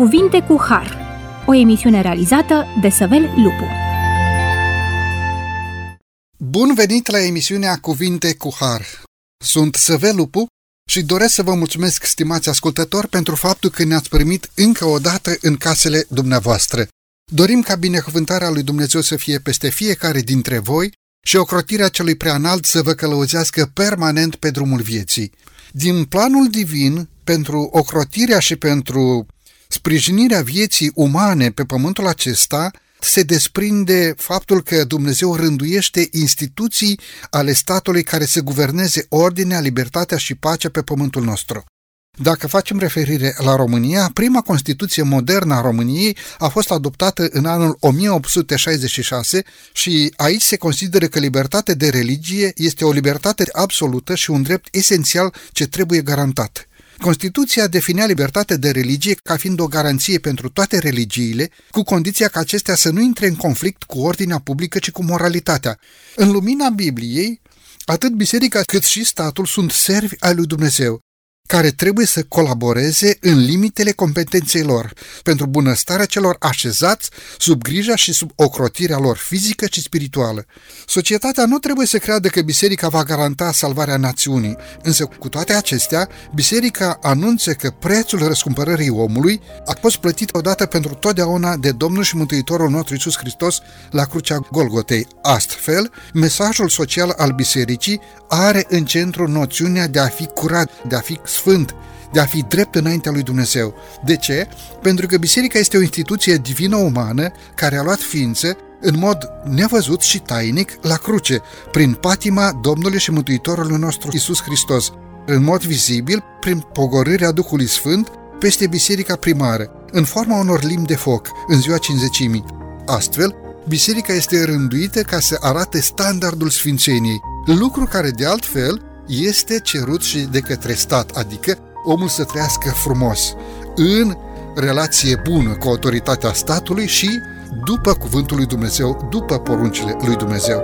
Cuvinte cu Har, o emisiune realizată de Săvel Lupu. Bun venit la emisiunea Cuvinte cu Har. Sunt Săvel Lupu și doresc să vă mulțumesc, stimați ascultători, pentru faptul că ne-ați primit încă o dată în casele dumneavoastră. Dorim ca binecuvântarea lui Dumnezeu să fie peste fiecare dintre voi și ocrotirea celui preanalt să vă călăuzească permanent pe drumul vieții. Din planul divin, pentru ocrotirea și pentru sprijinirea vieții umane pe pământul acesta, se desprinde faptul că Dumnezeu rânduiește instituții ale statului care să guverneze ordinea, libertatea și pacea pe pământul nostru. Dacă facem referire la România, prima Constituție modernă a României a fost adoptată în anul 1866 și aici se consideră că libertatea de religie este o libertate absolută și un drept esențial ce trebuie garantat. Constituția definea libertatea de religie ca fiind o garanție pentru toate religiile, cu condiția ca acestea să nu intre în conflict cu ordinea publică, ci cu moralitatea. În lumina Bibliei, atât biserica cât și statul sunt servi ai lui Dumnezeu care trebuie să colaboreze în limitele competenței lor pentru bunăstarea celor așezați sub grija și sub ocrotirea lor fizică și spirituală. Societatea nu trebuie să creadă că biserica va garanta salvarea națiunii, însă cu toate acestea, biserica anunță că prețul răscumpărării omului a fost plătit odată pentru totdeauna de Domnul și Mântuitorul nostru Iisus Hristos la crucea Golgotei. Astfel, mesajul social al bisericii are în centru noțiunea de a fi curat, de a fi sfânt, de a fi drept înaintea lui Dumnezeu. De ce? Pentru că biserica este o instituție divină umană care a luat ființă în mod nevăzut și tainic la cruce, prin patima Domnului și Mântuitorului nostru Isus Hristos, în mod vizibil prin pogorârea Duhului Sfânt peste biserica primară, în forma unor limbi de foc, în ziua cinzecimii. Astfel, biserica este rânduită ca să arate standardul sfințeniei, lucru care de altfel este cerut și de către stat, adică omul să trăiască frumos, în relație bună cu autoritatea statului și după cuvântul lui Dumnezeu, după poruncile lui Dumnezeu.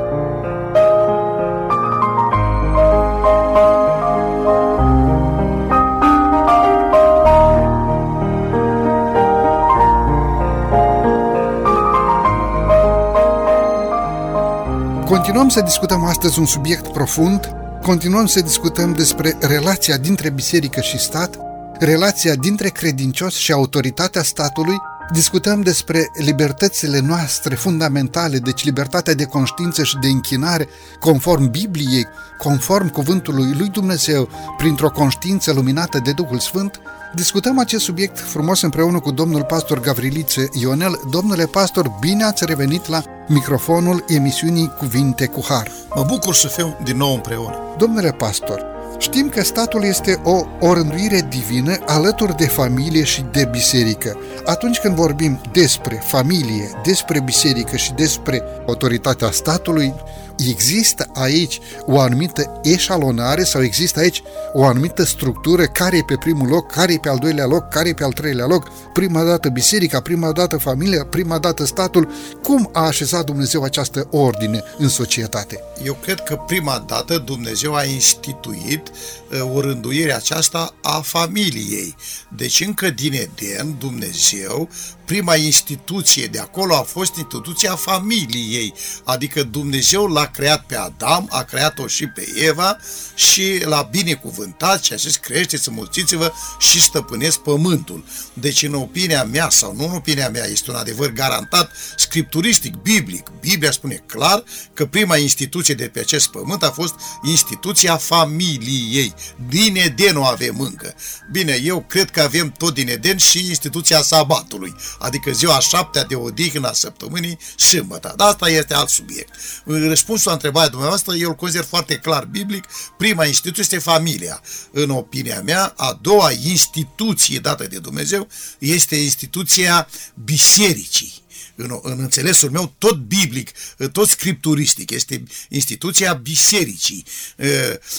Continuăm să discutăm astăzi un subiect profund Continuăm să discutăm despre relația dintre biserică și stat, relația dintre credincios și autoritatea statului, discutăm despre libertățile noastre fundamentale, deci libertatea de conștiință și de închinare, conform Bibliei, conform cuvântului lui Dumnezeu, printr-o conștiință luminată de Duhul Sfânt, discutăm acest subiect frumos împreună cu domnul pastor Gavrilițe Ionel. Domnule pastor, bine ați revenit la microfonul emisiunii Cuvinte cu Har. Mă bucur să fiu din nou împreună. Domnule pastor, știm că statul este o, o rânduire divină alături de familie și de biserică. Atunci când vorbim despre familie, despre biserică și despre autoritatea statului, există aici o anumită eșalonare sau există aici o anumită structură care e pe primul loc, care e pe al doilea loc, care e pe al treilea loc, prima dată biserica, prima dată familia, prima dată statul. Cum a așezat Dumnezeu această ordine în societate? Eu cred că prima dată Dumnezeu a instituit uh, o rânduire aceasta a familiei. Deci încă din Eden, Dumnezeu, prima instituție de acolo a fost instituția familiei, adică Dumnezeu l-a creat pe Adam, a creat-o și pe Eva și l-a binecuvântat și a zis creșteți, mulțiți-vă și stăpânesc pământul. Deci în opinia mea sau nu în opinia mea este un adevăr garantat scripturistic, biblic. Biblia spune clar că prima instituție de pe acest pământ a fost instituția familiei. Din Eden o avem încă. Bine, eu cred că avem tot din Eden și instituția sabatului, adică ziua șaptea de odihnă a săptămânii, sâmbătă. Dar asta este alt subiect. Răspunsul la întrebarea dumneavoastră, eu îl consider foarte clar biblic. Prima instituție este familia. În opinia mea, a doua instituție dată de Dumnezeu este instituția bisericii în, în înțelesul meu, tot biblic, tot scripturistic, este instituția bisericii.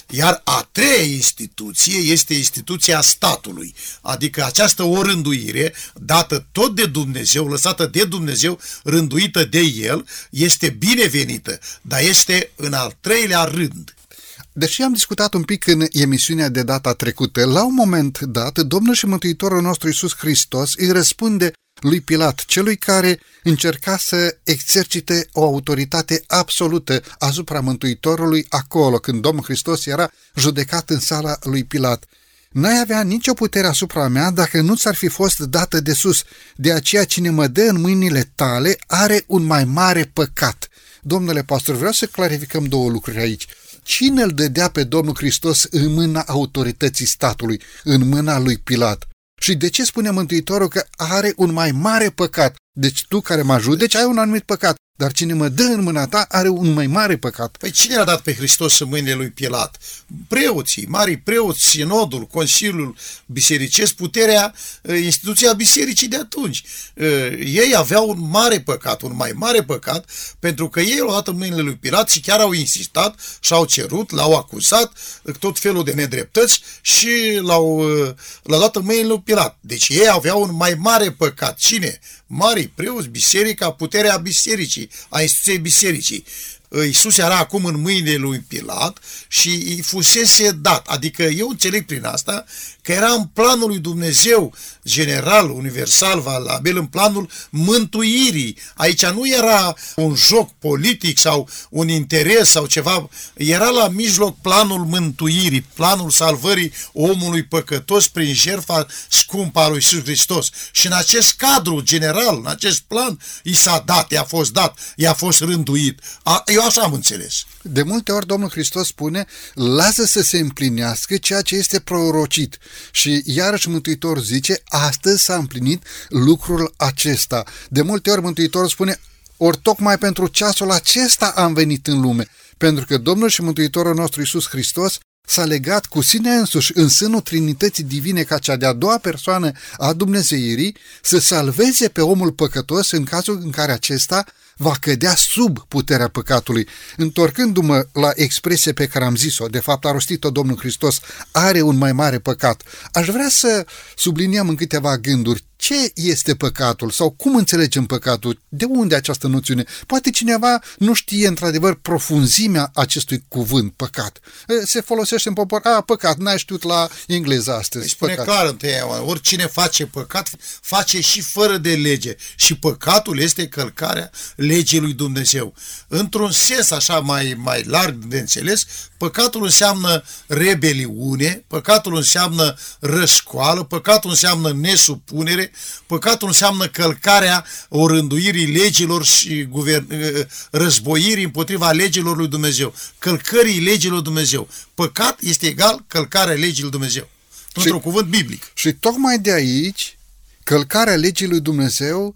Iar a treia instituție este instituția statului, adică această orânduire, dată tot de Dumnezeu, lăsată de Dumnezeu, rânduită de El, este binevenită, dar este în al treilea rând. Deși am discutat un pic în emisiunea de data trecută, la un moment dat, Domnul și Mântuitorul nostru Iisus Hristos îi răspunde lui Pilat, celui care încerca să exercite o autoritate absolută asupra Mântuitorului acolo, când Domnul Hristos era judecat în sala lui Pilat. N-ai avea nicio putere asupra mea dacă nu ți-ar fi fost dată de sus. De aceea cine mă dă în mâinile tale are un mai mare păcat. Domnule pastor, vreau să clarificăm două lucruri aici. Cine îl dădea pe Domnul Hristos în mâna autorității statului, în mâna lui Pilat? Și de ce spune Mântuitorul că are un mai mare păcat? Deci tu care mă judeci ai un anumit păcat. Dar cine mă dă în mâna ta are un mai mare păcat. Păi cine a dat pe Hristos în mâinile lui Pilat? Preoții, mari preoți, sinodul, Consiliul Bisericesc, puterea, instituția bisericii de atunci. Ei aveau un mare păcat, un mai mare păcat, pentru că ei l-au dat în mâinile lui Pilat și chiar au insistat și-au cerut, l-au acuzat, tot felul de nedreptăți și l-au, l-au dat în mâinile lui Pilat. Deci ei aveau un mai mare păcat. Cine? Mari preoți, biserica, puterea bisericii a instituției bisericii. Iisus era acum în mâinile lui Pilat și îi fusese dat. Adică eu înțeleg prin asta că era în planul lui Dumnezeu general, universal, valabil, în planul mântuirii. Aici nu era un joc politic sau un interes sau ceva, era la mijloc planul mântuirii, planul salvării omului păcătos prin jertfa scumpă a lui Iisus Hristos. Și în acest cadru general, în acest plan, i s-a dat, i-a fost dat, i-a fost rânduit. A, eu așa am înțeles. De multe ori Domnul Hristos spune, lasă să se împlinească ceea ce este prorocit. Și iarăși Mântuitor zice, astăzi s-a împlinit lucrul acesta. De multe ori Mântuitor spune, ori tocmai pentru ceasul acesta am venit în lume, pentru că Domnul și Mântuitorul nostru Iisus Hristos s-a legat cu sine însuși în sânul Trinității Divine ca cea de-a doua persoană a Dumnezeirii să salveze pe omul păcătos în cazul în care acesta va cădea sub puterea păcatului. Întorcându-mă la expresia pe care am zis-o, de fapt a rostit-o Domnul Hristos, are un mai mare păcat. Aș vrea să subliniem în câteva gânduri ce este păcatul sau cum înțelegem păcatul, de unde această noțiune. Poate cineva nu știe într-adevăr profunzimea acestui cuvânt, păcat. Se folosește în popor, a, păcat, n-ai știut la engleză astăzi. Îi spune păcat. clar întâia, oricine face păcat, face și fără de lege. Și păcatul este călcarea legii lui Dumnezeu. Într-un sens așa mai, mai larg de înțeles, păcatul înseamnă rebeliune, păcatul înseamnă răscoală, păcatul înseamnă nesupunere, păcatul înseamnă călcarea orânduirii legilor și guvern, războirii împotriva legilor lui Dumnezeu, călcării legilor lui Dumnezeu. Păcat este egal călcarea legii lui Dumnezeu. Într-un cuvânt biblic. Și tocmai de aici, călcarea legii lui Dumnezeu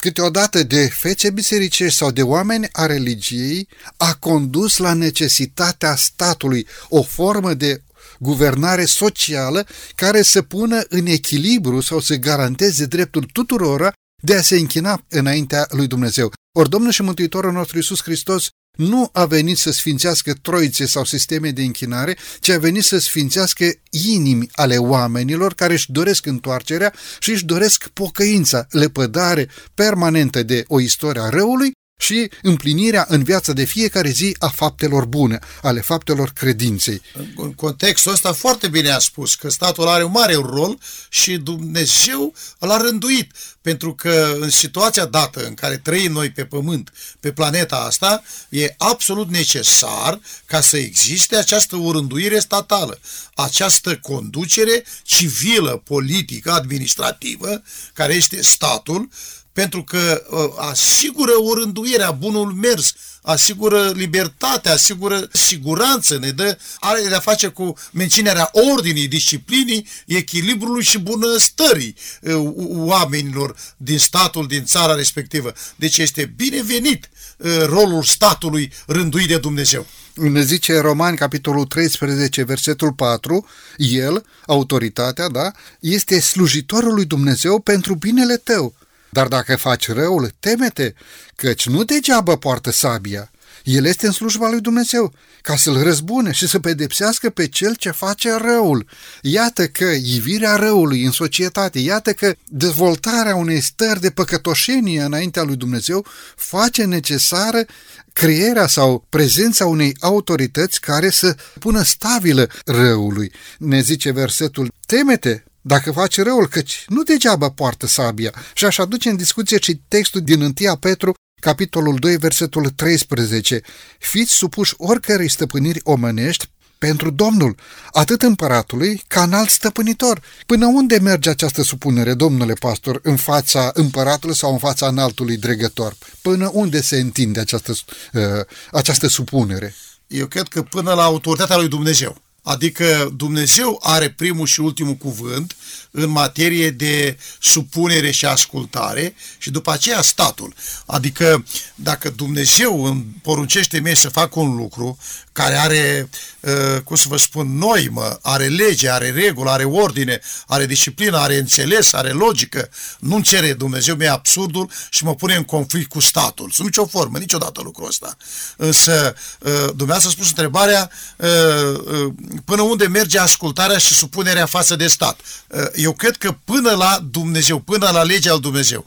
câteodată de fețe bisericești sau de oameni a religiei, a condus la necesitatea statului, o formă de guvernare socială care să pună în echilibru sau să garanteze dreptul tuturora de a se închina înaintea lui Dumnezeu. Ori Domnul și Mântuitorul nostru Iisus Hristos nu a venit să sfințească troițe sau sisteme de închinare, ci a venit să sfințească inimi ale oamenilor care își doresc întoarcerea și își doresc pocăința, lepădare permanentă de o istorie a răului și împlinirea în viața de fiecare zi a faptelor bune, ale faptelor credinței. În contextul ăsta foarte bine a spus că statul are un mare rol și Dumnezeu l-a rânduit, pentru că în situația dată în care trăim noi pe pământ, pe planeta asta, e absolut necesar ca să existe această urânduire statală, această conducere civilă, politică, administrativă, care este statul, pentru că uh, asigură o rânduire a bunul mers, asigură libertate, asigură siguranță, ne dă, are de-a face cu menținerea ordinii, disciplinii, echilibrului și bunăstării uh, oamenilor din statul, din țara respectivă. Deci este binevenit uh, rolul statului rânduit de Dumnezeu. Ne zice Romani, capitolul 13, versetul 4, el, autoritatea, da, este slujitorul lui Dumnezeu pentru binele tău. Dar dacă faci răul, temete, căci nu degeaba poartă sabia. El este în slujba lui Dumnezeu, ca să-l răzbune și să pedepsească pe cel ce face răul. Iată că ivirea răului în societate, iată că dezvoltarea unei stări de păcătoșenie înaintea lui Dumnezeu face necesară crearea sau prezența unei autorități care să pună stabilă răului. Ne zice versetul, temete dacă faci răul, căci nu degeaba poartă sabia. Și aș aduce în discuție și textul din 1 Petru, capitolul 2, versetul 13. Fiți supuși oricărei stăpâniri omănești pentru Domnul, atât împăratului ca în alt stăpânitor. Până unde merge această supunere, domnule pastor, în fața împăratului sau în fața înaltului dregător? Până unde se întinde această, uh, această supunere? Eu cred că până la autoritatea lui Dumnezeu. Adică Dumnezeu are primul și ultimul cuvânt în materie de supunere și ascultare și după aceea statul. Adică dacă Dumnezeu îmi poruncește mie să fac un lucru care are, uh, cum să vă spun, noi, mă, are lege, are regulă, are ordine, are disciplină, are înțeles, are logică, nu-mi cere Dumnezeu mie absurdul și mă pune în conflict cu statul. Sub nicio formă, niciodată lucrul ăsta. Însă, uh, Dumnezeu a spus întrebarea uh, până unde merge ascultarea și supunerea față de stat. Eu cred că până la Dumnezeu, până la legea al Dumnezeu.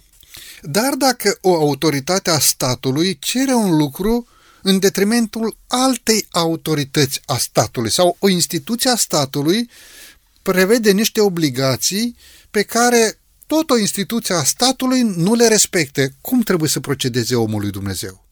Dar dacă o autoritate a statului cere un lucru în detrimentul altei autorități a statului sau o instituție a statului prevede niște obligații pe care tot o instituție a statului nu le respecte. Cum trebuie să procedeze omul lui Dumnezeu?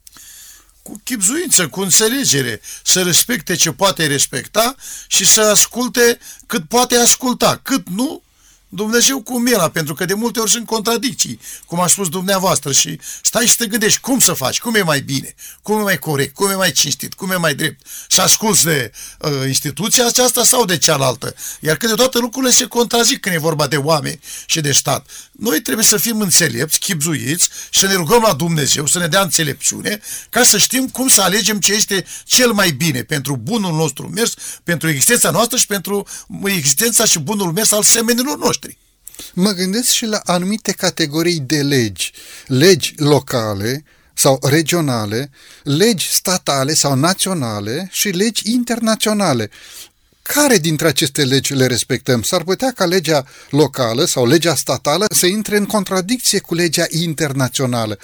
Cu chipzuință, cu înțelegere, să respecte ce poate respecta și să asculte cât poate asculta. Cât nu, Dumnezeu cu mila, pentru că de multe ori sunt contradicții, cum a spus dumneavoastră, și stai și te gândești cum să faci, cum e mai bine, cum e mai corect, cum e mai cinstit, cum e mai drept. Să asculți de uh, instituția aceasta sau de cealaltă. Iar câteodată lucrurile se contrazic când e vorba de oameni și de stat. Noi trebuie să fim înțelepți, chipzuiți și să ne rugăm la Dumnezeu să ne dea înțelepciune ca să știm cum să alegem ce este cel mai bine pentru bunul nostru mers, pentru existența noastră și pentru existența și bunul mers al semenilor noștri noștri. Mă gândesc și la anumite categorii de legi, legi locale sau regionale, legi statale sau naționale și legi internaționale. Care dintre aceste legi le respectăm? S-ar putea ca legea locală sau legea statală să intre în contradicție cu legea internațională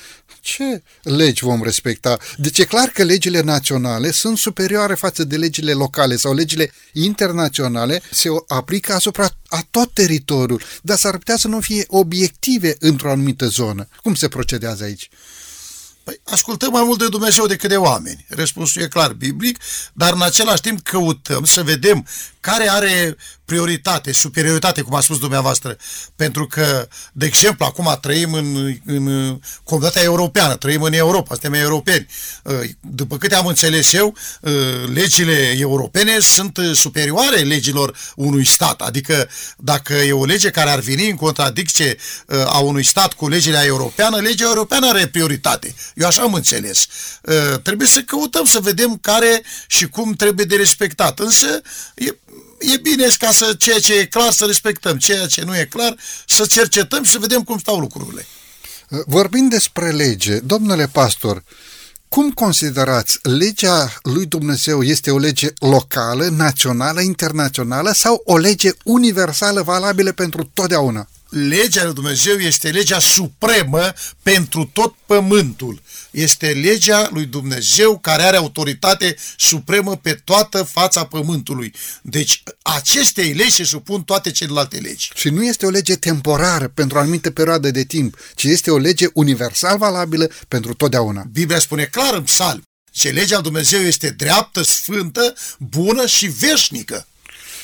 ce legi vom respecta? Deci e clar că legile naționale sunt superioare față de legile locale sau legile internaționale se aplică asupra a tot teritoriul, dar s-ar putea să nu fie obiective într-o anumită zonă. Cum se procedează aici? Păi ascultăm mai mult de Dumnezeu decât de oameni. Răspunsul e clar biblic, dar în același timp căutăm să vedem care are prioritate, superioritate, cum a spus dumneavoastră. Pentru că, de exemplu, acum trăim în, în comunitatea europeană, trăim în Europa, suntem europeni. După câte am înțeles eu, legile europene sunt superioare legilor unui stat. Adică, dacă e o lege care ar veni în contradicție a unui stat cu legile europeană, legea europeană are prioritate. Eu așa am înțeles. Trebuie să căutăm să vedem care și cum trebuie de respectat. Însă, e e bine ca să ceea ce e clar să respectăm, ceea ce nu e clar să cercetăm și să vedem cum stau lucrurile. Vorbind despre lege, domnule pastor, cum considerați, legea lui Dumnezeu este o lege locală, națională, internațională sau o lege universală valabilă pentru totdeauna? Legea lui Dumnezeu este legea supremă pentru tot pământul este legea lui Dumnezeu care are autoritate supremă pe toată fața pământului. Deci acestei legi se supun toate celelalte legi. Și nu este o lege temporară pentru o anumită perioadă de timp, ci este o lege universal valabilă pentru totdeauna. Biblia spune clar în psalm ce legea lui Dumnezeu este dreaptă, sfântă, bună și veșnică.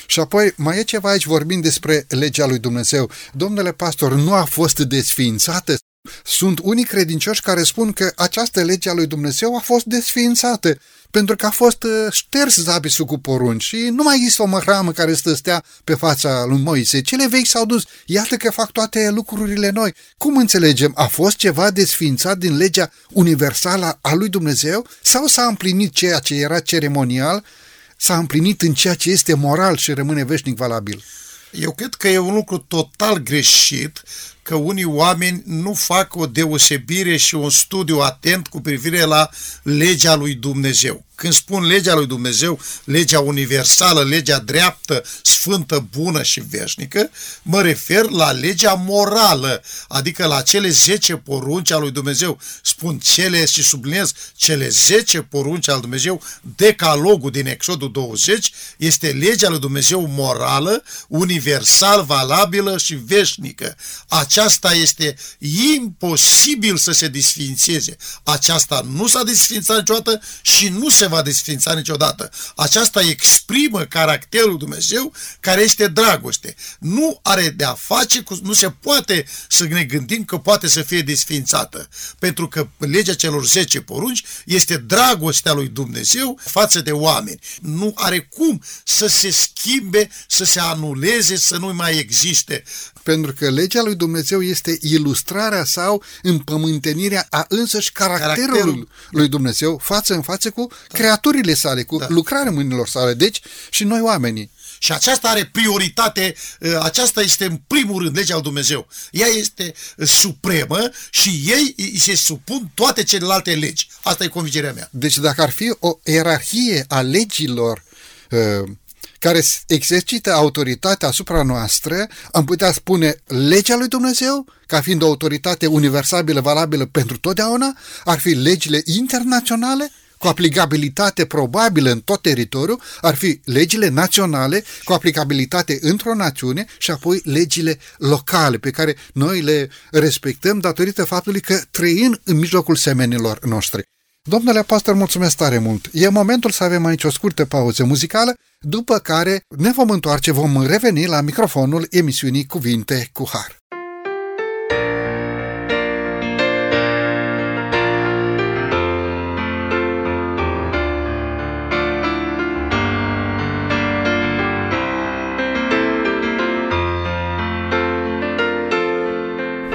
Și apoi mai e ceva aici vorbind despre legea lui Dumnezeu. Domnule pastor, nu a fost desființată sunt unii credincioși care spun că această lege a lui Dumnezeu a fost desființată, pentru că a fost uh, șters zabisul cu porunci și nu mai există o măhramă care să stea pe fața lui Moise. Cele vechi s-au dus. Iată că fac toate lucrurile noi. Cum înțelegem? A fost ceva desființat din legea universală a lui Dumnezeu sau s-a împlinit ceea ce era ceremonial, s-a împlinit în ceea ce este moral și rămâne veșnic valabil? Eu cred că e un lucru total greșit că unii oameni nu fac o deosebire și un studiu atent cu privire la legea lui Dumnezeu. Când spun legea lui Dumnezeu, legea universală, legea dreaptă, sfântă, bună și veșnică, mă refer la legea morală, adică la cele 10 porunci al lui Dumnezeu. Spun cele și subliniez cele 10 porunci al lui Dumnezeu, decalogul din Exodul 20 este legea lui Dumnezeu morală, universal, valabilă și veșnică. Aceasta este imposibil să se disfințeze. Aceasta nu s-a disfințat niciodată și nu se va desfința niciodată. Aceasta exprimă caracterul Dumnezeu care este dragoste. Nu are de-a face cu, nu se poate să ne gândim că poate să fie desfințată. Pentru că legea celor 10 porunci este dragostea lui Dumnezeu față de oameni. Nu are cum să se schimbe, să se anuleze, să nu mai existe. Pentru că legea lui Dumnezeu este ilustrarea sau împământenirea a însăși caracterului Caracterul. lui Dumnezeu față în față cu da. creaturile sale, cu da. lucrarea mâinilor sale, deci și noi oamenii. Și aceasta are prioritate, ă, aceasta este în primul rând legea lui Dumnezeu. Ea este ă, supremă și ei îi se supun toate celelalte legi. Asta e convingerea mea. Deci dacă ar fi o ierarhie a legilor uh, care exercită autoritatea asupra noastră, am putea spune legea lui Dumnezeu, ca fiind o autoritate universală, valabilă pentru totdeauna, ar fi legile internaționale, cu aplicabilitate probabilă în tot teritoriul, ar fi legile naționale cu aplicabilitate într-o națiune și apoi legile locale pe care noi le respectăm datorită faptului că trăim în mijlocul semenilor noștri. Domnule pastor, mulțumesc tare mult. E momentul să avem aici o scurtă pauză muzicală, după care ne vom întoarce, vom reveni la microfonul emisiunii Cuvinte cu Har.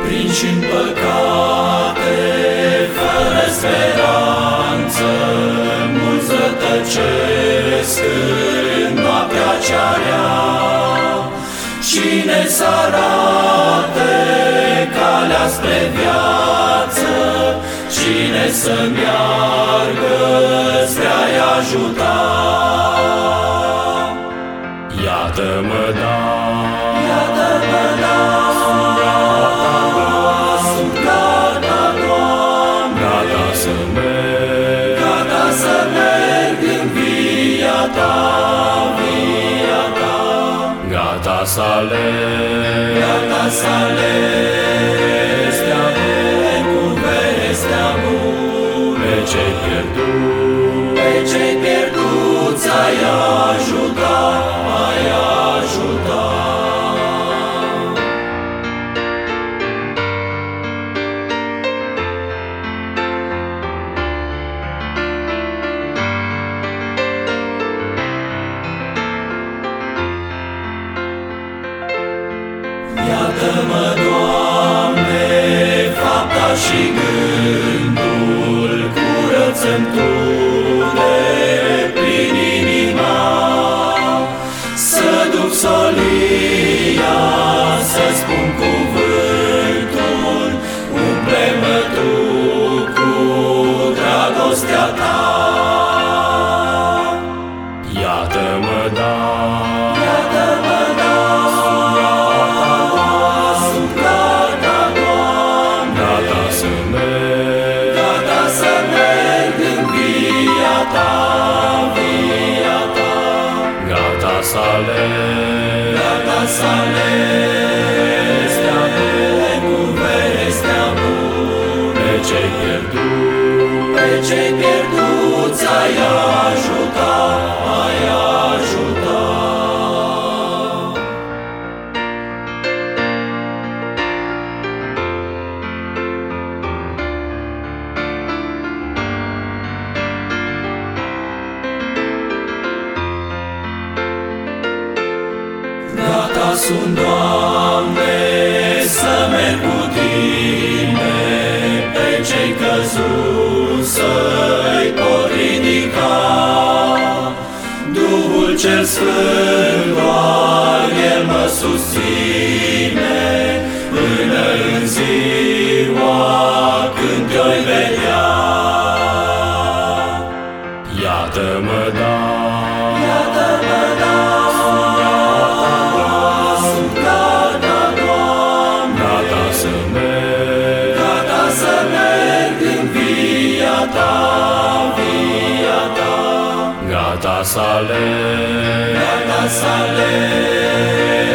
Prin și păcate, fără speranță, mulți rătăcesc Cine să arate calea spre viață, Cine să meargă spre a-i ajuta. Iată-mă, da, sale, gata sale, vestea cu vestea bună, pe cei pierduți, pe cei pierduți ai ajutat, cei pierduți, pe cei pierduți ai ajutat, sale, gata sale,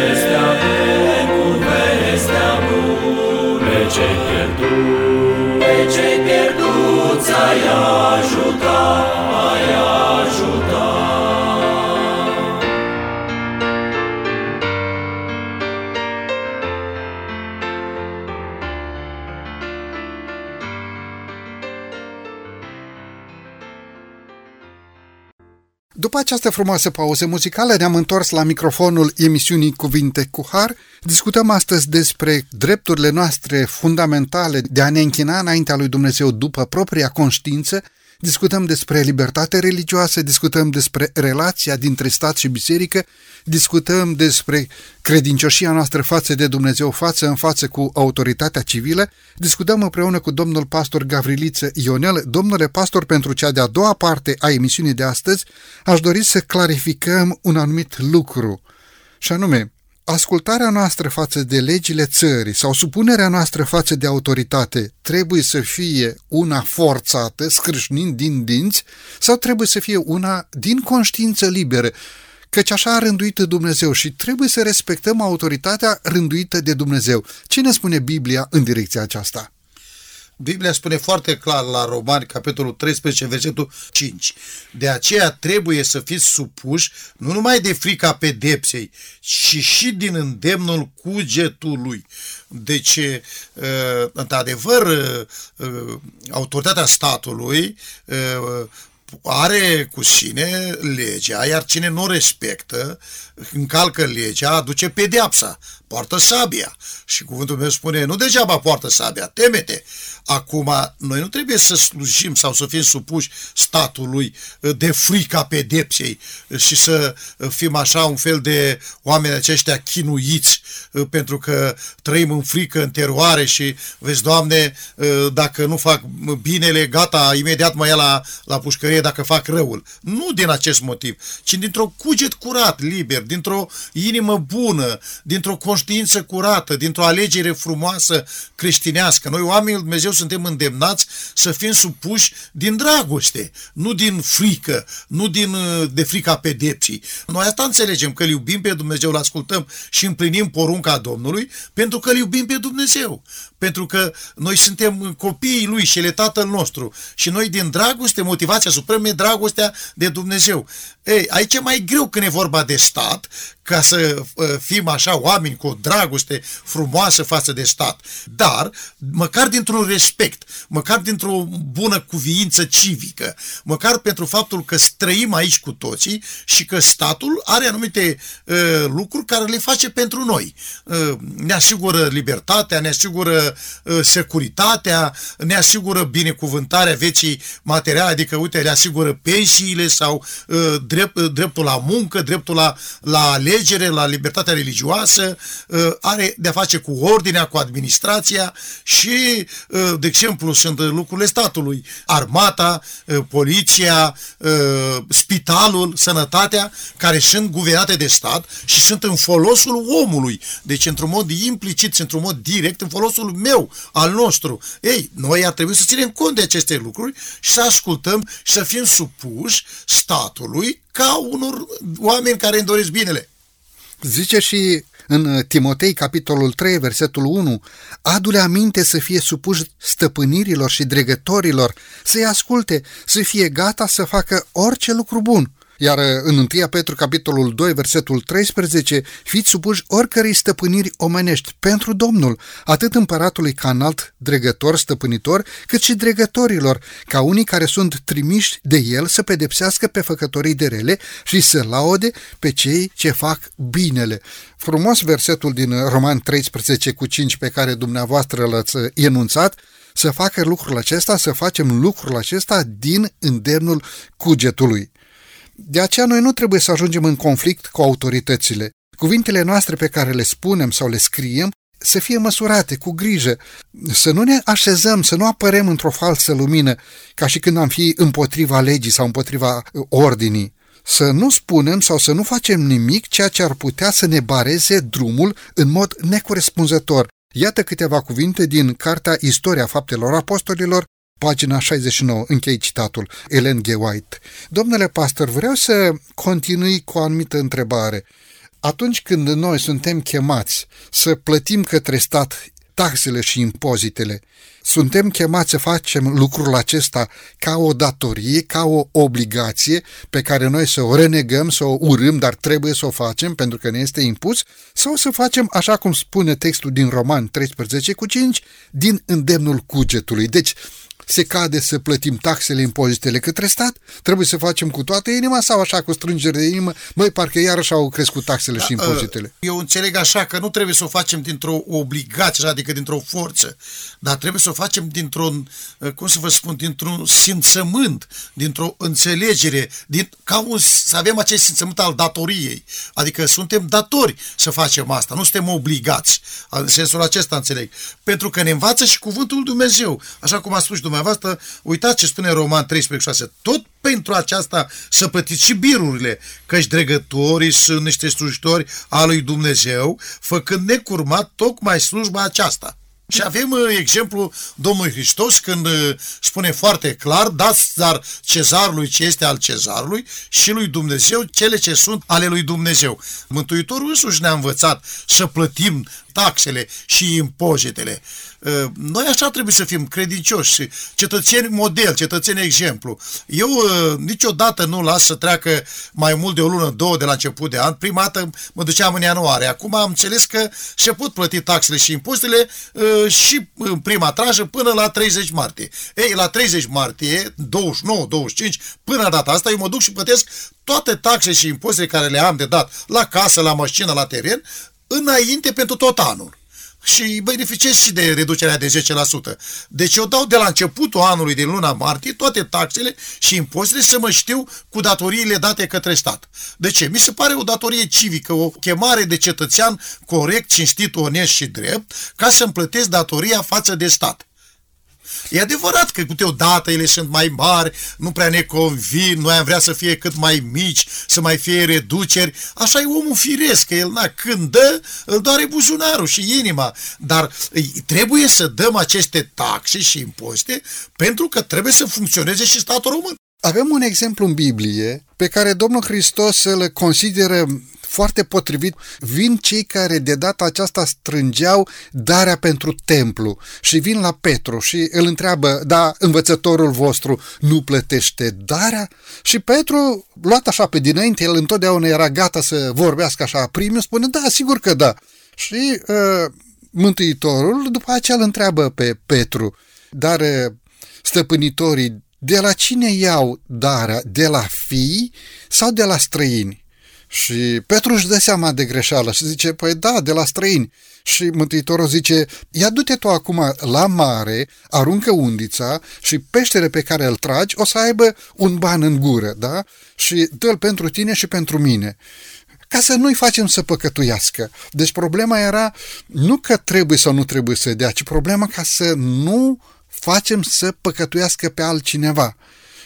vestea bune cu vestea bună, pe cei pierduți, pe cei pierduți ai ajutat, După această frumoasă pauză muzicală ne-am întors la microfonul emisiunii Cuvinte cu Har. Discutăm astăzi despre drepturile noastre fundamentale de a ne închina înaintea lui Dumnezeu după propria conștiință discutăm despre libertate religioasă, discutăm despre relația dintre stat și biserică, discutăm despre credincioșia noastră față de Dumnezeu, față în față cu autoritatea civilă, discutăm împreună cu domnul pastor Gavriliță Ionel. Domnule pastor, pentru cea de-a doua parte a emisiunii de astăzi, aș dori să clarificăm un anumit lucru, și anume, ascultarea noastră față de legile țării sau supunerea noastră față de autoritate trebuie să fie una forțată, scrâșnind din dinți, sau trebuie să fie una din conștiință liberă, căci așa a rânduit Dumnezeu și trebuie să respectăm autoritatea rânduită de Dumnezeu. Ce ne spune Biblia în direcția aceasta? Biblia spune foarte clar la Romani, capitolul 13, versetul 5. De aceea trebuie să fiți supuși nu numai de frica pedepsei, ci și din îndemnul cugetului. Deci, într-adevăr, autoritatea statului are cu sine legea, iar cine nu respectă, încalcă legea, aduce pedeapsa, poartă sabia. Și cuvântul meu spune, nu degeaba poartă sabia, temete. Acum, noi nu trebuie să slujim sau să fim supuși statului de frica pedepsei și să fim așa un fel de oameni aceștia chinuiți pentru că trăim în frică, în teroare și, vezi, Doamne, dacă nu fac binele, gata, imediat mă ia la, la pușcărie dacă fac răul. Nu din acest motiv, ci dintr-o cuget curat, liber, dintr-o inimă bună, dintr-o conștiință curată, dintr-o alegere frumoasă creștinească. Noi, oamenii Dumnezeu, suntem îndemnați să fim supuși din dragoste, nu din frică, nu din, de frica pedepsii. Noi asta înțelegem, că îl iubim pe Dumnezeu, îl ascultăm și împlinim porunca Domnului, pentru că îl iubim pe Dumnezeu pentru că noi suntem copiii lui și el e tatăl nostru. Și noi din dragoste, motivația supremă e dragostea de Dumnezeu. Ei, aici e mai greu când e vorba de stat, ca să uh, fim așa oameni cu o dragoste frumoasă față de stat. Dar, măcar dintr-un respect, măcar dintr-o bună cuviință civică, măcar pentru faptul că trăim aici cu toții și că statul are anumite uh, lucruri care le face pentru noi. Uh, ne asigură libertatea, ne asigură Uh, securitatea, ne asigură binecuvântarea vieții materiale, adică, uite, le asigură pensiile sau uh, drept, uh, dreptul la muncă, dreptul la, la alegere, la libertatea religioasă, are de-a face cu ordinea, cu administrația și, de exemplu, sunt lucrurile statului, armata, poliția, spitalul, sănătatea, care sunt guvernate de stat și sunt în folosul omului. Deci, într-un mod implicit și într-un mod direct, în folosul meu, al nostru. Ei, noi ar trebui să ținem cont de aceste lucruri și să ascultăm și să fim supuși statului ca unor oameni care îmi doresc binele. Zice și în Timotei, capitolul 3, versetul 1, adu-le aminte să fie supuși stăpânirilor și dregătorilor, să-i asculte, să fie gata să facă orice lucru bun. Iar uh, în 1 Petru, capitolul 2, versetul 13, fiți supuși oricărei stăpâniri omenești pentru Domnul, atât împăratului ca înalt dregător, stăpânitor, cât și dregătorilor, ca unii care sunt trimiși de el să pedepsească pe făcătorii de rele și să laude pe cei ce fac binele. Frumos versetul din Roman 13 cu 5 pe care dumneavoastră l-ați uh, enunțat, să facă lucrul acesta, să facem lucrul acesta din îndemnul cugetului. De aceea noi nu trebuie să ajungem în conflict cu autoritățile. Cuvintele noastre pe care le spunem sau le scriem să fie măsurate cu grijă, să nu ne așezăm, să nu apărem într-o falsă lumină, ca și când am fi împotriva legii sau împotriva uh, ordinii. Să nu spunem sau să nu facem nimic ceea ce ar putea să ne bareze drumul în mod necorespunzător. Iată câteva cuvinte din Cartea Istoria Faptelor Apostolilor, pagina 69, închei citatul, Ellen G. White. Domnule pastor, vreau să continui cu o anumită întrebare. Atunci când noi suntem chemați să plătim către stat taxele și impozitele, suntem chemați să facem lucrul acesta ca o datorie, ca o obligație pe care noi să o renegăm, să o urâm, dar trebuie să o facem pentru că ne este impus, sau să facem, așa cum spune textul din Roman 13 cu 5, din îndemnul cugetului. Deci, se cade să plătim taxele, impozitele către stat? Trebuie să facem cu toată inima sau așa cu strângere de inimă? Măi, parcă iarăși au crescut taxele da, și impozitele. Uh, eu înțeleg așa că nu trebuie să o facem dintr-o obligație, adică dintr-o forță, dar trebuie să o facem dintr-un, uh, cum să vă spun, dintr-un simțământ, dintr-o înțelegere, din, ca un, să avem acest simțământ al datoriei. Adică suntem datori să facem asta, nu suntem obligați. În sensul acesta înțeleg. Pentru că ne învață și cuvântul Dumnezeu. Așa cum a spus dumneavoastră, uitați ce spune Roman 13,6. Tot pentru aceasta să plătiți și birurile, căci dregătorii sunt niște slujitori al lui Dumnezeu, făcând necurmat tocmai slujba aceasta. Și avem uh, exemplu Domnului Hristos când uh, spune foarte clar, dați dar cezarului ce este al cezarului și lui Dumnezeu cele ce sunt ale lui Dumnezeu. Mântuitorul însuși ne-a învățat să plătim taxele și impozitele. Uh, noi așa trebuie să fim credincioși, cetățeni model, cetățeni exemplu. Eu uh, niciodată nu las să treacă mai mult de o lună, două de la început de an. Prima dată mă duceam în ianuarie. Acum am înțeles că se pot plăti taxele și impozitele uh, și în prima trajă până la 30 martie. Ei, la 30 martie, 29, 25, până data asta, eu mă duc și plătesc toate taxe și impozitele care le am de dat la casă, la mașină, la teren, înainte pentru tot anul. Și beneficiez și de reducerea de 10%. Deci eu dau de la începutul anului, din luna martie, toate taxele și impozitele să mă știu cu datoriile date către stat. De ce? Mi se pare o datorie civică, o chemare de cetățean corect, cinstit, onest și drept, ca să-mi plătesc datoria față de stat. E adevărat că câteodată ele sunt mai mari, nu prea ne convin, noi am vrea să fie cât mai mici, să mai fie reduceri. Așa e omul firesc, că el na, când dă, îl doare buzunarul și inima. Dar trebuie să dăm aceste taxe și impozite pentru că trebuie să funcționeze și statul român. Avem un exemplu în Biblie pe care Domnul Hristos îl consideră foarte potrivit, vin cei care de data aceasta strângeau darea pentru templu și vin la Petru și îl întreabă, da, învățătorul vostru nu plătește darea? Și Petru, luat așa pe dinainte, el întotdeauna era gata să vorbească așa primul, spune, da, sigur că da. Și uh, Mântuitorul după aceea îl întreabă pe Petru, dar uh, stăpânitorii de la cine iau darea? De la fii sau de la străini? Și Petru își dă seama de greșeală și zice, păi da, de la străini. Și Mântuitorul zice, ia du-te tu acum la mare, aruncă undița și peștele pe care îl tragi o să aibă un ban în gură, da? Și dă-l pentru tine și pentru mine ca să nu-i facem să păcătuiască. Deci problema era nu că trebuie sau nu trebuie să dea, ci problema ca să nu facem să păcătuiască pe altcineva.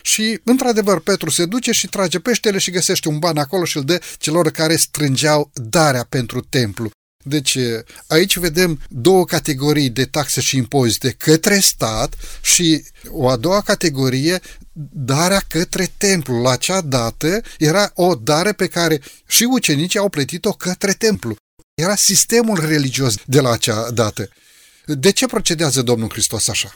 Și, într-adevăr, Petru se duce și trage peștele și găsește un ban acolo și îl dă celor care strângeau darea pentru templu. Deci aici vedem două categorii de taxe și impozite către stat și o a doua categorie darea către templu. La acea dată era o dare pe care și ucenicii au plătit-o către templu. Era sistemul religios de la acea dată. De ce procedează Domnul Hristos așa?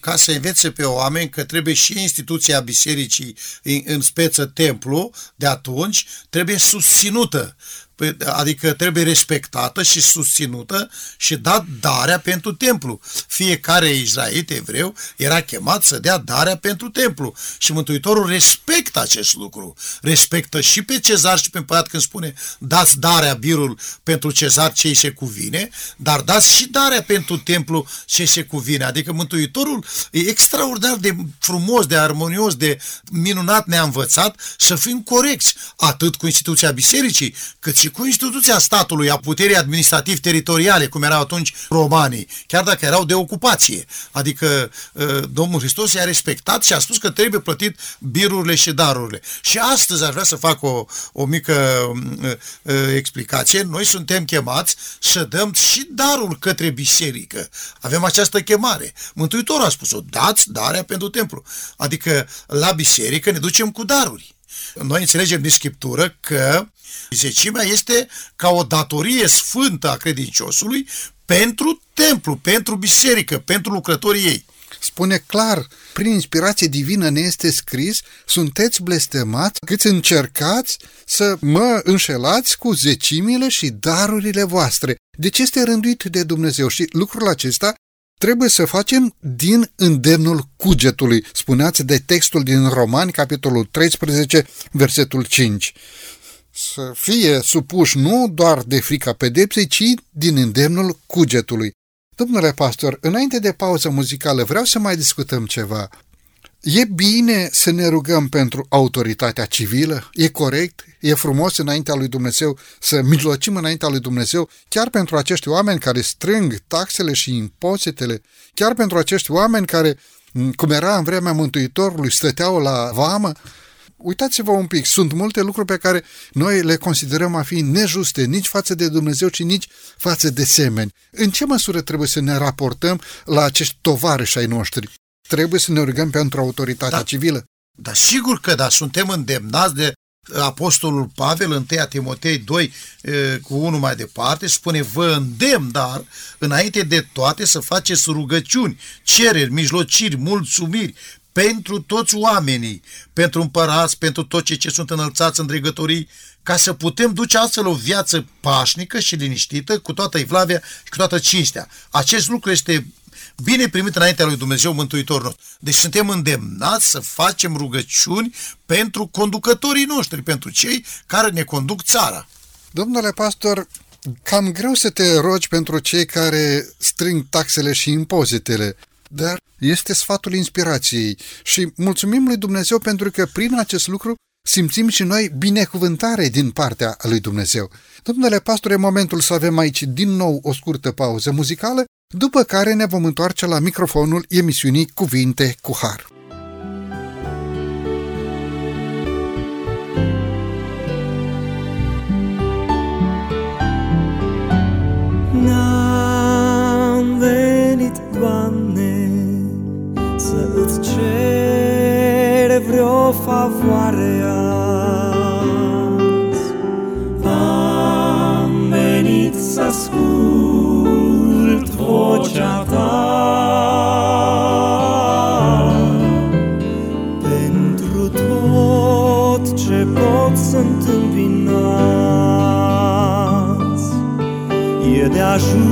Ca să învețe pe oameni că trebuie și instituția bisericii, în speță templu, de atunci, trebuie susținută. Păi, adică trebuie respectată și susținută și dat darea pentru templu. Fiecare izraelit evreu era chemat să dea darea pentru templu și Mântuitorul respectă acest lucru. Respectă și pe cezar și pe împărat când spune dați darea birul pentru cezar ce se cuvine, dar dați și darea pentru templu ce se cuvine. Adică Mântuitorul e extraordinar de frumos, de armonios, de minunat ne-a învățat să fim corecți, atât cu instituția bisericii, cât și și cu instituția statului, a puterii administrativ-teritoriale, cum erau atunci romanii, chiar dacă erau de ocupație. Adică uh, Domnul Hristos i-a respectat și a spus că trebuie plătit birurile și darurile. Și astăzi aș vrea să fac o, o mică uh, uh, explicație. Noi suntem chemați să dăm și darul către biserică. Avem această chemare. Mântuitorul a spus-o, dați darea pentru templu. Adică la biserică ne ducem cu daruri. Noi înțelegem din Scriptură că zecimea este ca o datorie sfântă a credinciosului pentru templu, pentru biserică, pentru lucrătorii ei. Spune clar, prin inspirație divină ne este scris, sunteți blestemați câți încercați să mă înșelați cu zecimile și darurile voastre. Deci este rânduit de Dumnezeu și lucrul acesta trebuie să facem din îndemnul cugetului. Spuneați de textul din Romani, capitolul 13, versetul 5. Să fie supuși nu doar de frica pedepsei, ci din îndemnul cugetului. Domnule pastor, înainte de pauză muzicală vreau să mai discutăm ceva. E bine să ne rugăm pentru autoritatea civilă? E corect? E frumos înaintea lui Dumnezeu să mijlocim înaintea lui Dumnezeu chiar pentru acești oameni care strâng taxele și impozitele, chiar pentru acești oameni care, cum era în vremea Mântuitorului, stăteau la vamă? Uitați-vă un pic, sunt multe lucruri pe care noi le considerăm a fi nejuste, nici față de Dumnezeu, ci nici față de semeni. În ce măsură trebuie să ne raportăm la acești tovarăși ai noștri? Trebuie să ne rugăm pentru autoritatea Da. civilă? Dar sigur că da, suntem îndemnați de Apostolul Pavel în 1 Timotei 2 e, cu 1 mai departe, spune vă îndemn, dar înainte de toate să faceți rugăciuni, cereri, mijlociri, mulțumiri pentru toți oamenii, pentru împărați, pentru toți cei ce sunt înălțați în dregătorii, ca să putem duce astfel o viață pașnică și liniștită, cu toată evlavia și cu toată cinstea. Acest lucru este bine primit înaintea lui Dumnezeu Mântuitorul nostru. Deci suntem îndemnați să facem rugăciuni pentru conducătorii noștri, pentru cei care ne conduc țara. Domnule pastor, cam greu să te rogi pentru cei care strâng taxele și impozitele, dar este sfatul inspirației și mulțumim lui Dumnezeu pentru că prin acest lucru simțim și noi binecuvântare din partea lui Dumnezeu. Domnule pastor, e momentul să avem aici din nou o scurtă pauză muzicală, după care ne vom întoarce la microfonul emisiunii Cuvinte cu Har. N-am venit, Doamne, să îți cer vreo favoare vocea Ta pentru tot ce pot să întâmpin azi. E de ajuns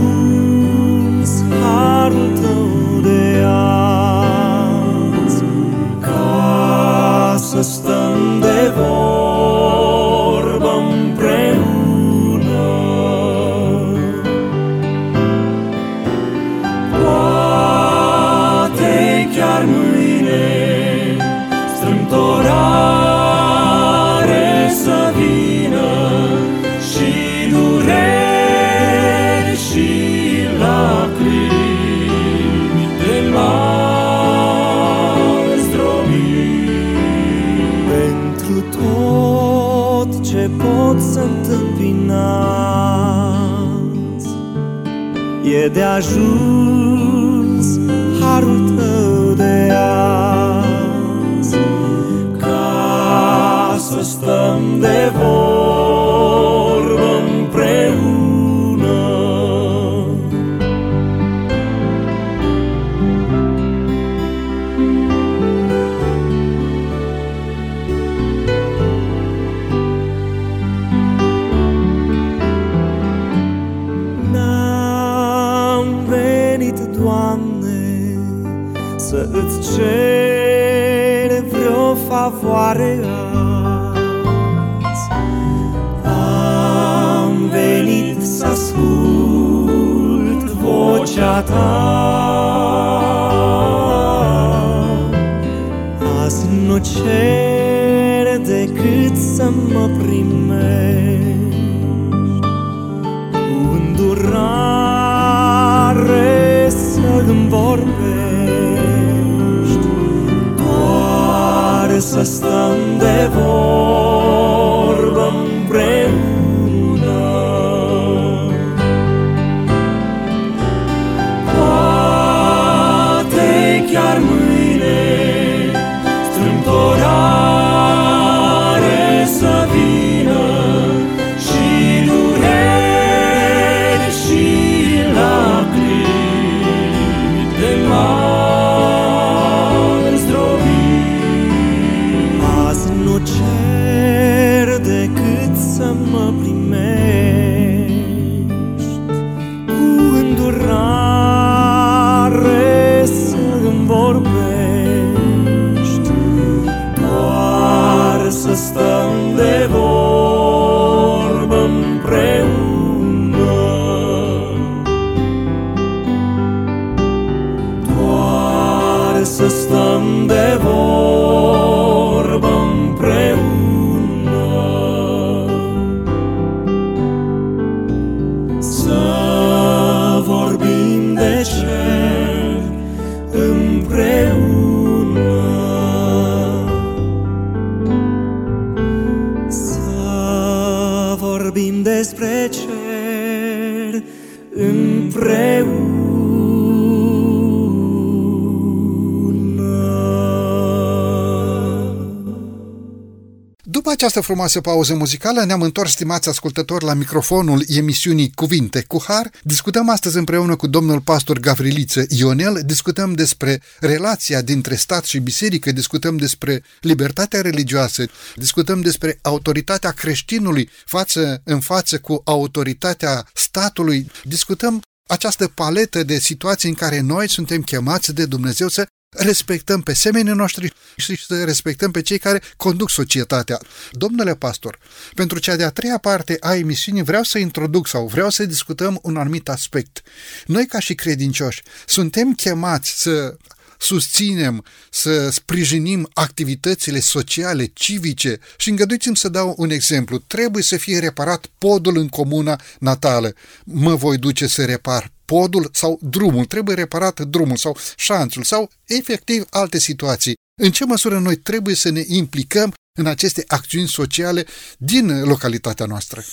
această frumoasă pauză muzicală, ne-am întors, stimați ascultători, la microfonul emisiunii Cuvinte cu Har. Discutăm astăzi împreună cu domnul pastor Gavriliță Ionel, discutăm despre relația dintre stat și biserică, discutăm despre libertatea religioasă, discutăm despre autoritatea creștinului față în față cu autoritatea statului, discutăm această paletă de situații în care noi suntem chemați de Dumnezeu să respectăm pe semenii noștri și să respectăm pe cei care conduc societatea. Domnule pastor, pentru cea de-a treia parte a emisiunii vreau să introduc sau vreau să discutăm un anumit aspect. Noi ca și credincioși suntem chemați să susținem, să sprijinim activitățile sociale, civice și îngăduiți-mi să dau un exemplu. Trebuie să fie reparat podul în comuna natală. Mă voi duce să repar podul sau drumul, trebuie reparat drumul sau șanțul sau efectiv alte situații. În ce măsură noi trebuie să ne implicăm în aceste acțiuni sociale din localitatea noastră?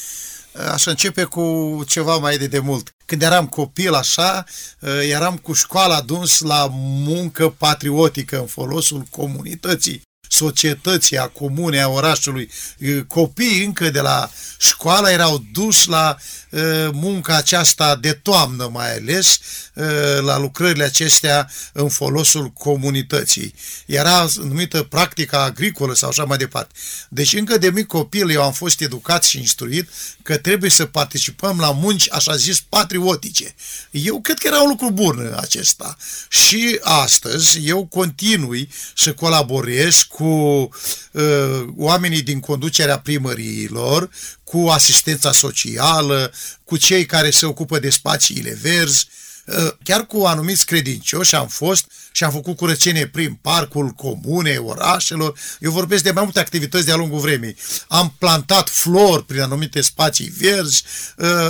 Aș începe cu ceva mai de demult. Când eram copil așa, eram cu școala dus la muncă patriotică în folosul comunității societății, a comunei, a orașului. Copiii încă de la școală erau duși la munca aceasta de toamnă mai ales, la lucrările acestea în folosul comunității. Era numită practica agricolă sau așa mai departe. Deci încă de mic copil eu am fost educat și instruit că trebuie să participăm la munci, așa zis, patriotice. Eu cred că era un lucru bun acesta. Și astăzi eu continui să colaborez cu uh, oamenii din conducerea primăriilor, cu asistența socială, cu cei care se ocupă de spațiile verzi, chiar cu anumiți credincioși am fost și am făcut curățenie prin parcul comunei, orașelor. Eu vorbesc de mai multe activități de-a lungul vremii. Am plantat flori prin anumite spații verzi,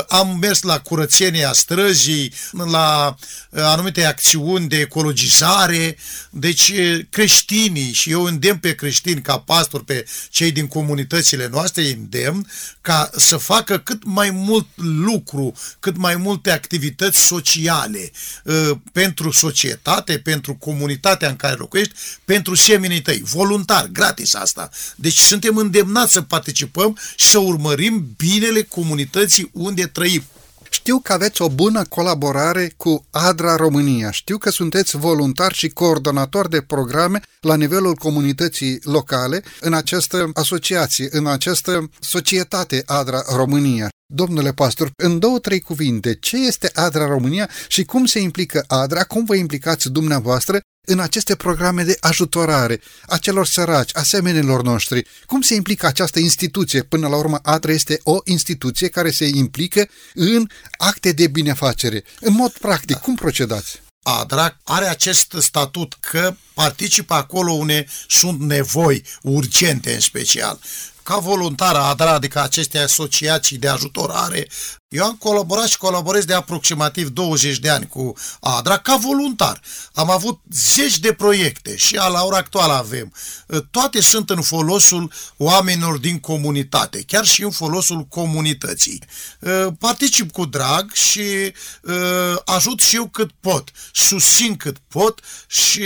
am mers la curățenia străzii, la anumite acțiuni de ecologizare. Deci creștinii, și eu îndemn pe creștini ca pastor, pe cei din comunitățile noastre, îndemn ca să facă cât mai mult lucru, cât mai multe activități sociale pentru societate, pentru comunitatea în care locuiești, pentru semenii tăi, voluntar, gratis asta. Deci suntem îndemnați să participăm și să urmărim binele comunității unde trăim. Știu că aveți o bună colaborare cu ADRA România. Știu că sunteți voluntar și coordonator de programe la nivelul comunității locale în această asociație, în această societate ADRA România. Domnule pastor, în două, trei cuvinte, ce este ADRA România și cum se implică ADRA, cum vă implicați dumneavoastră în aceste programe de ajutorare a celor săraci, a semenilor noștri? Cum se implică această instituție? Până la urmă, ADRA este o instituție care se implică în acte de binefacere. În mod practic, cum procedați? ADRA are acest statut că participă acolo unde sunt nevoi urgente în special. Ca voluntar ADRA, adică aceste asociații de ajutorare, eu am colaborat și colaborez de aproximativ 20 de ani cu ADRA ca voluntar. Am avut zeci de proiecte și la ora actuală avem. Toate sunt în folosul oamenilor din comunitate, chiar și în folosul comunității. Particip cu drag și ajut și eu cât pot, susțin cât pot și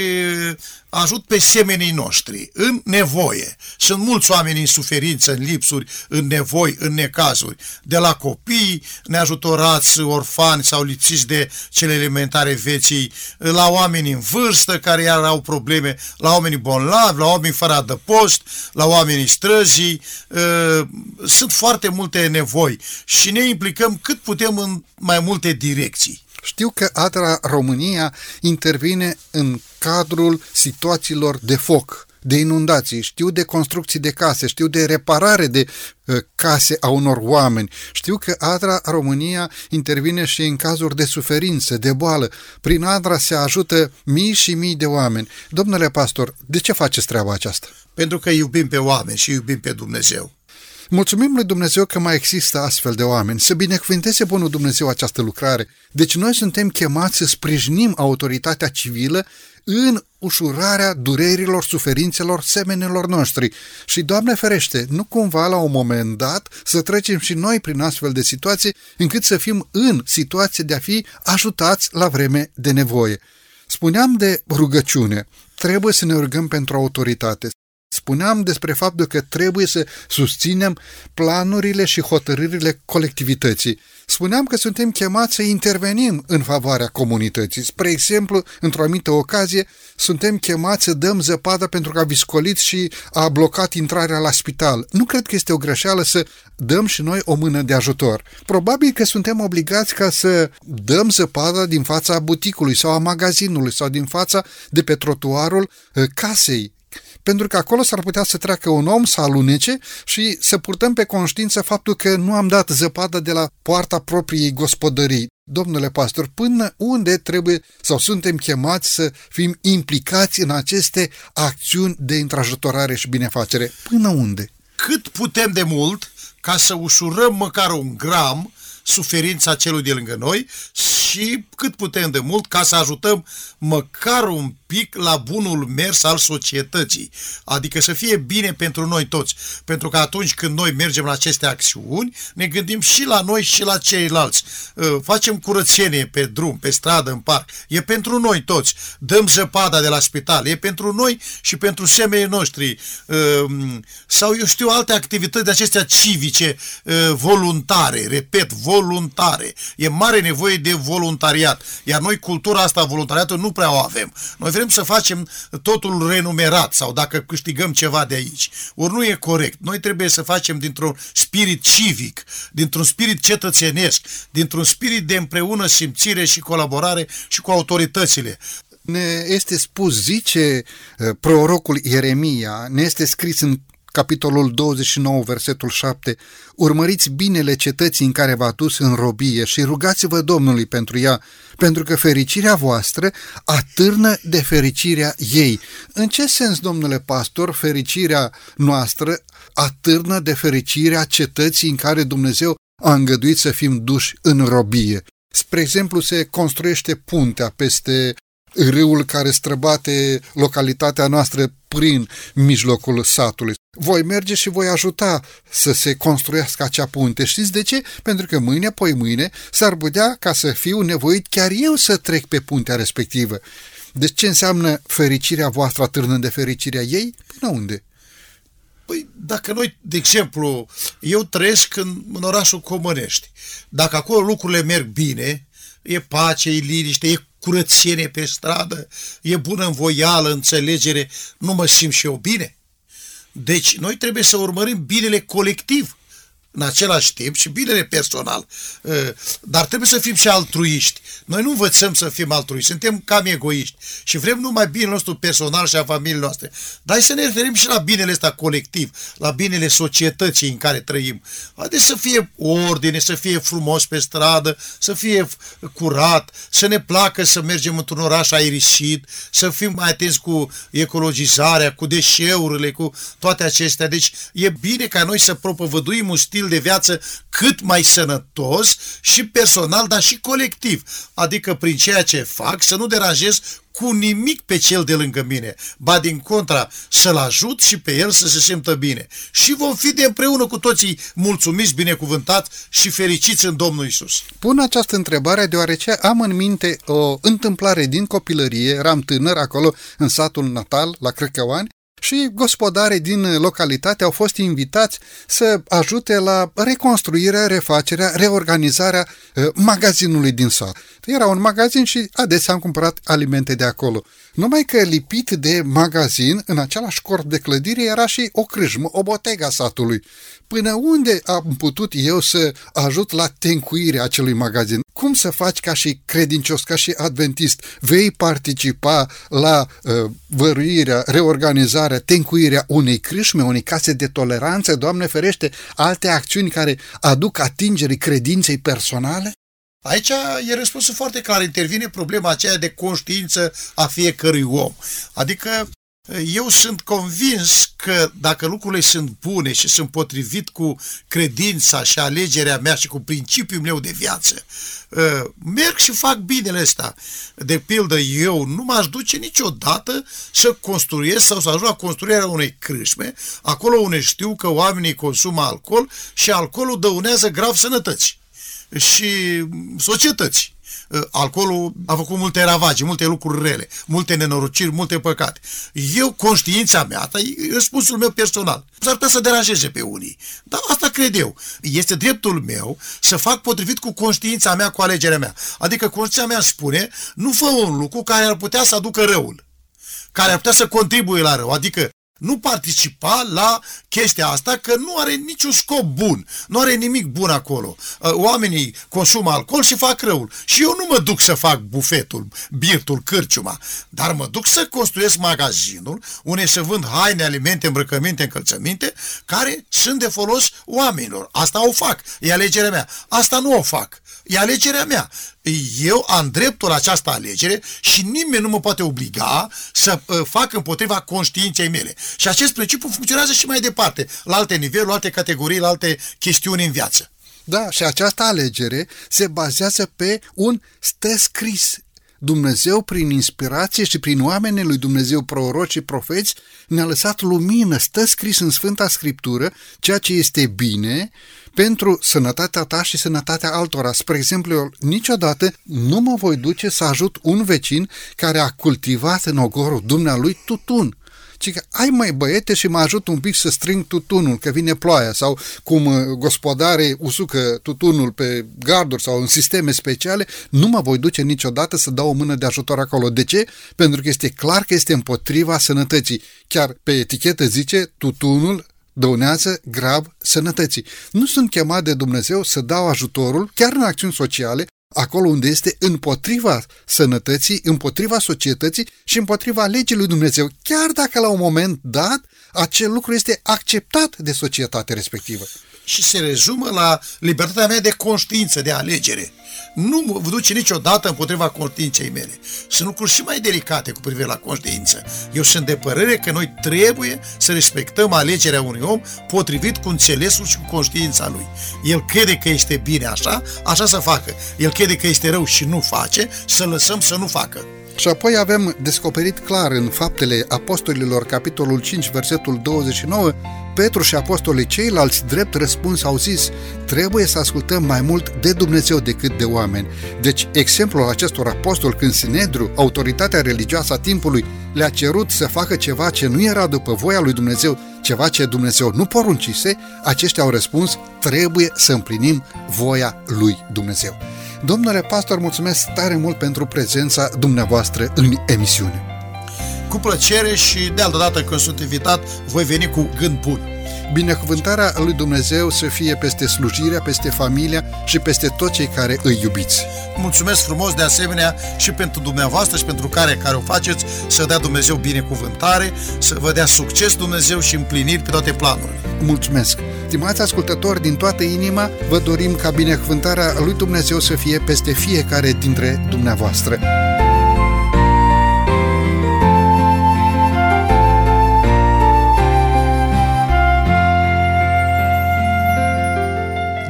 ajut pe semenii noștri în nevoie. Sunt mulți oameni în suferință, în lipsuri, în nevoi, în necazuri, de la copii neajutorați, orfani sau lipsiți de cele elementare vieții, la oameni în vârstă care iar au probleme, la oamenii bolnavi, la oameni fără adăpost, la oamenii străzii. Ă, sunt foarte multe nevoi și ne implicăm cât putem în mai multe direcții. Știu că ADRA România intervine în cadrul situațiilor de foc, de inundații, știu de construcții de case, știu de reparare de uh, case a unor oameni, știu că ADRA România intervine și în cazuri de suferință, de boală. Prin ADRA se ajută mii și mii de oameni. Domnule pastor, de ce faceți treaba aceasta? Pentru că iubim pe oameni și iubim pe Dumnezeu. Mulțumim lui Dumnezeu că mai există astfel de oameni, să binecuvânteze Bunul Dumnezeu această lucrare. Deci noi suntem chemați să sprijinim autoritatea civilă în ușurarea durerilor, suferințelor semenilor noștri. Și, Doamne ferește, nu cumva la un moment dat să trecem și noi prin astfel de situații încât să fim în situație de a fi ajutați la vreme de nevoie. Spuneam de rugăciune. Trebuie să ne rugăm pentru autoritate. Spuneam despre faptul că trebuie să susținem planurile și hotărârile colectivității. Spuneam că suntem chemați să intervenim în favoarea comunității. Spre exemplu, într-o anumită ocazie, suntem chemați să dăm zăpadă pentru că a viscolit și a blocat intrarea la spital. Nu cred că este o greșeală să dăm și noi o mână de ajutor. Probabil că suntem obligați ca să dăm zăpada din fața buticului sau a magazinului sau din fața de pe trotuarul eh, casei pentru că acolo s-ar putea să treacă un om, să alunece și să purtăm pe conștiință faptul că nu am dat zăpadă de la poarta propriei gospodării. Domnule pastor, până unde trebuie sau suntem chemați să fim implicați în aceste acțiuni de intrajutorare și binefacere? Până unde? Cât putem de mult ca să ușurăm măcar un gram suferința celui de lângă noi și cât putem de mult ca să ajutăm măcar un pic la bunul mers al societății. Adică să fie bine pentru noi toți. Pentru că atunci când noi mergem la aceste acțiuni, ne gândim și la noi și la ceilalți. Uh, facem curățenie pe drum, pe stradă, în parc. E pentru noi toți. Dăm zăpada de la spital. E pentru noi și pentru semenii noștri. Uh, sau, eu știu, alte activități de acestea civice, uh, voluntare. Repet, voluntare. E mare nevoie de voluntariat. Iar noi cultura asta, voluntariatul, nu prea o avem. Noi vrem să facem totul renumerat sau dacă câștigăm ceva de aici. Ori nu e corect. Noi trebuie să facem dintr-un spirit civic, dintr-un spirit cetățenesc, dintr-un spirit de împreună simțire și colaborare și cu autoritățile. Ne este spus, zice uh, prorocul Ieremia, ne este scris în capitolul 29, versetul 7, urmăriți binele cetății în care v-a dus în robie și rugați-vă Domnului pentru ea, pentru că fericirea voastră atârnă de fericirea ei. În ce sens, domnule pastor, fericirea noastră atârnă de fericirea cetății în care Dumnezeu a îngăduit să fim duși în robie? Spre exemplu, se construiește puntea peste râul care străbate localitatea noastră prin mijlocul satului. Voi merge și voi ajuta să se construiască acea punte. Știți de ce? Pentru că mâine, poi mâine, s-ar putea ca să fiu nevoit chiar eu să trec pe puntea respectivă. Deci ce înseamnă fericirea voastră atârnând de fericirea ei? Până unde? Păi, dacă noi, de exemplu, eu trăiesc în, în orașul Comănești, dacă acolo lucrurile merg bine, e pace, e liniște, e curățenie pe stradă, e bună învoială, înțelegere, nu mă simt și eu bine? Deci noi trebuie să urmărim binele colectiv. În același timp și binele personal. Uh, dar trebuie să fim și altruiști. Noi nu învățăm să fim altruiști, suntem cam egoiști și vrem numai binele nostru personal și a familiei noastre. Dar să ne referim și la binele ăsta colectiv, la binele societății în care trăim. Haideți să fie ordine, să fie frumos pe stradă, să fie curat, să ne placă să mergem într-un oraș aerisit, să fim mai atenți cu ecologizarea, cu deșeurile, cu toate acestea. Deci e bine ca noi să propovăduim un stil de viață cât mai sănătos și personal, dar și colectiv. Adică prin ceea ce fac să nu deranjez cu nimic pe cel de lângă mine, ba din contra să-l ajut și pe el să se simtă bine. Și vom fi de împreună cu toții mulțumiți, binecuvântați și fericiți în Domnul Isus. Pun această întrebare deoarece am în minte o întâmplare din copilărie, eram tânăr acolo în satul natal, la Crăcăoani, și gospodare din localitate au fost invitați să ajute la reconstruirea, refacerea, reorganizarea uh, magazinului din sat. Era un magazin și adesea am cumpărat alimente de acolo. Numai că lipit de magazin, în același corp de clădire, era și o crâșmă, o botega satului. Până unde am putut eu să ajut la tencuirea acelui magazin? Cum să faci ca și credincios, ca și adventist? Vei participa la uh, văruirea, reorganizarea, tencuirea unei crâșme, unei case de toleranță, Doamne ferește, alte acțiuni care aduc atingerii credinței personale? Aici e răspunsul foarte clar. Intervine problema aceea de conștiință a fiecărui om. Adică eu sunt convins că dacă lucrurile sunt bune și sunt potrivit cu credința și alegerea mea și cu principiul meu de viață, ă, merg și fac binele ăsta. De pildă, eu nu m-aș duce niciodată să construiesc sau să ajung la construirea unei crâșme, acolo unde știu că oamenii consumă alcool și alcoolul dăunează grav sănătății și societății. Uh, alcoolul a făcut multe ravagi, multe lucruri rele, multe nenorociri, multe păcate. Eu, conștiința mea, asta e răspunsul meu personal. S-ar putea să deranjeze pe unii, dar asta cred eu. Este dreptul meu să fac potrivit cu conștiința mea, cu alegerea mea. Adică conștiința mea spune, nu fă un lucru care ar putea să aducă răul care ar putea să contribuie la rău. Adică nu participa la chestia asta că nu are niciun scop bun, nu are nimic bun acolo. Uh, oamenii consumă alcool și fac răul. Și eu nu mă duc să fac bufetul, birtul, cârciuma, dar mă duc să construiesc magazinul unde să vând haine, alimente, îmbrăcăminte, încălțăminte, care sunt de folos oamenilor. Asta o fac, e alegerea mea. Asta nu o fac. E alegerea mea. Eu am dreptul la această alegere și nimeni nu mă poate obliga să uh, fac împotriva conștiinței mele. Și acest principiu funcționează și mai departe, la alte niveluri, la alte categorii, la alte chestiuni în viață. Da, și această alegere se bazează pe un stă scris. Dumnezeu, prin inspirație și prin oamenii lui Dumnezeu, proroci și profeți, ne-a lăsat lumină, stă scris în Sfânta Scriptură, ceea ce este bine pentru sănătatea ta și sănătatea altora. Spre exemplu, eu niciodată nu mă voi duce să ajut un vecin care a cultivat în ogorul dumnealui tutun ci că ai mai băiete și mă ajut un pic să strâng tutunul, că vine ploaia, sau cum uh, gospodare usucă tutunul pe garduri sau în sisteme speciale, nu mă voi duce niciodată să dau o mână de ajutor acolo. De ce? Pentru că este clar că este împotriva sănătății. Chiar pe etichetă zice tutunul dăunează grav sănătății. Nu sunt chemat de Dumnezeu să dau ajutorul, chiar în acțiuni sociale, acolo unde este împotriva sănătății, împotriva societății și împotriva legii lui Dumnezeu, chiar dacă la un moment dat acel lucru este acceptat de societatea respectivă. Și se rezumă la libertatea mea de conștiință, de alegere nu mă duce niciodată împotriva conștiinței mele. Sunt lucruri și mai delicate cu privire la conștiință. Eu sunt de părere că noi trebuie să respectăm alegerea unui om potrivit cu înțelesul și cu conștiința lui. El crede că este bine așa, așa să facă. El crede că este rău și nu face, să lăsăm să nu facă. Și apoi avem descoperit clar în Faptele Apostolilor, capitolul 5, versetul 29, Petru și apostolii ceilalți drept răspuns au zis, trebuie să ascultăm mai mult de Dumnezeu decât de oameni. Deci, exemplul acestor apostoli când Sinedru, autoritatea religioasă a timpului, le-a cerut să facă ceva ce nu era după voia lui Dumnezeu, ceva ce Dumnezeu nu poruncise, aceștia au răspuns, trebuie să împlinim voia lui Dumnezeu. Domnule pastor, mulțumesc tare mult pentru prezența dumneavoastră în emisiune. Cu plăcere și de altă dată când sunt invitat, voi veni cu gând bun. Binecuvântarea lui Dumnezeu să fie peste slujirea, peste familia și peste toți cei care îi iubiți. Mulțumesc frumos de asemenea și pentru dumneavoastră și pentru care care o faceți să dea Dumnezeu binecuvântare, să vă dea succes Dumnezeu și împliniri pe toate planurile. Mulțumesc! Stimați ascultători, din toată inima, vă dorim ca binecuvântarea lui Dumnezeu să fie peste fiecare dintre dumneavoastră.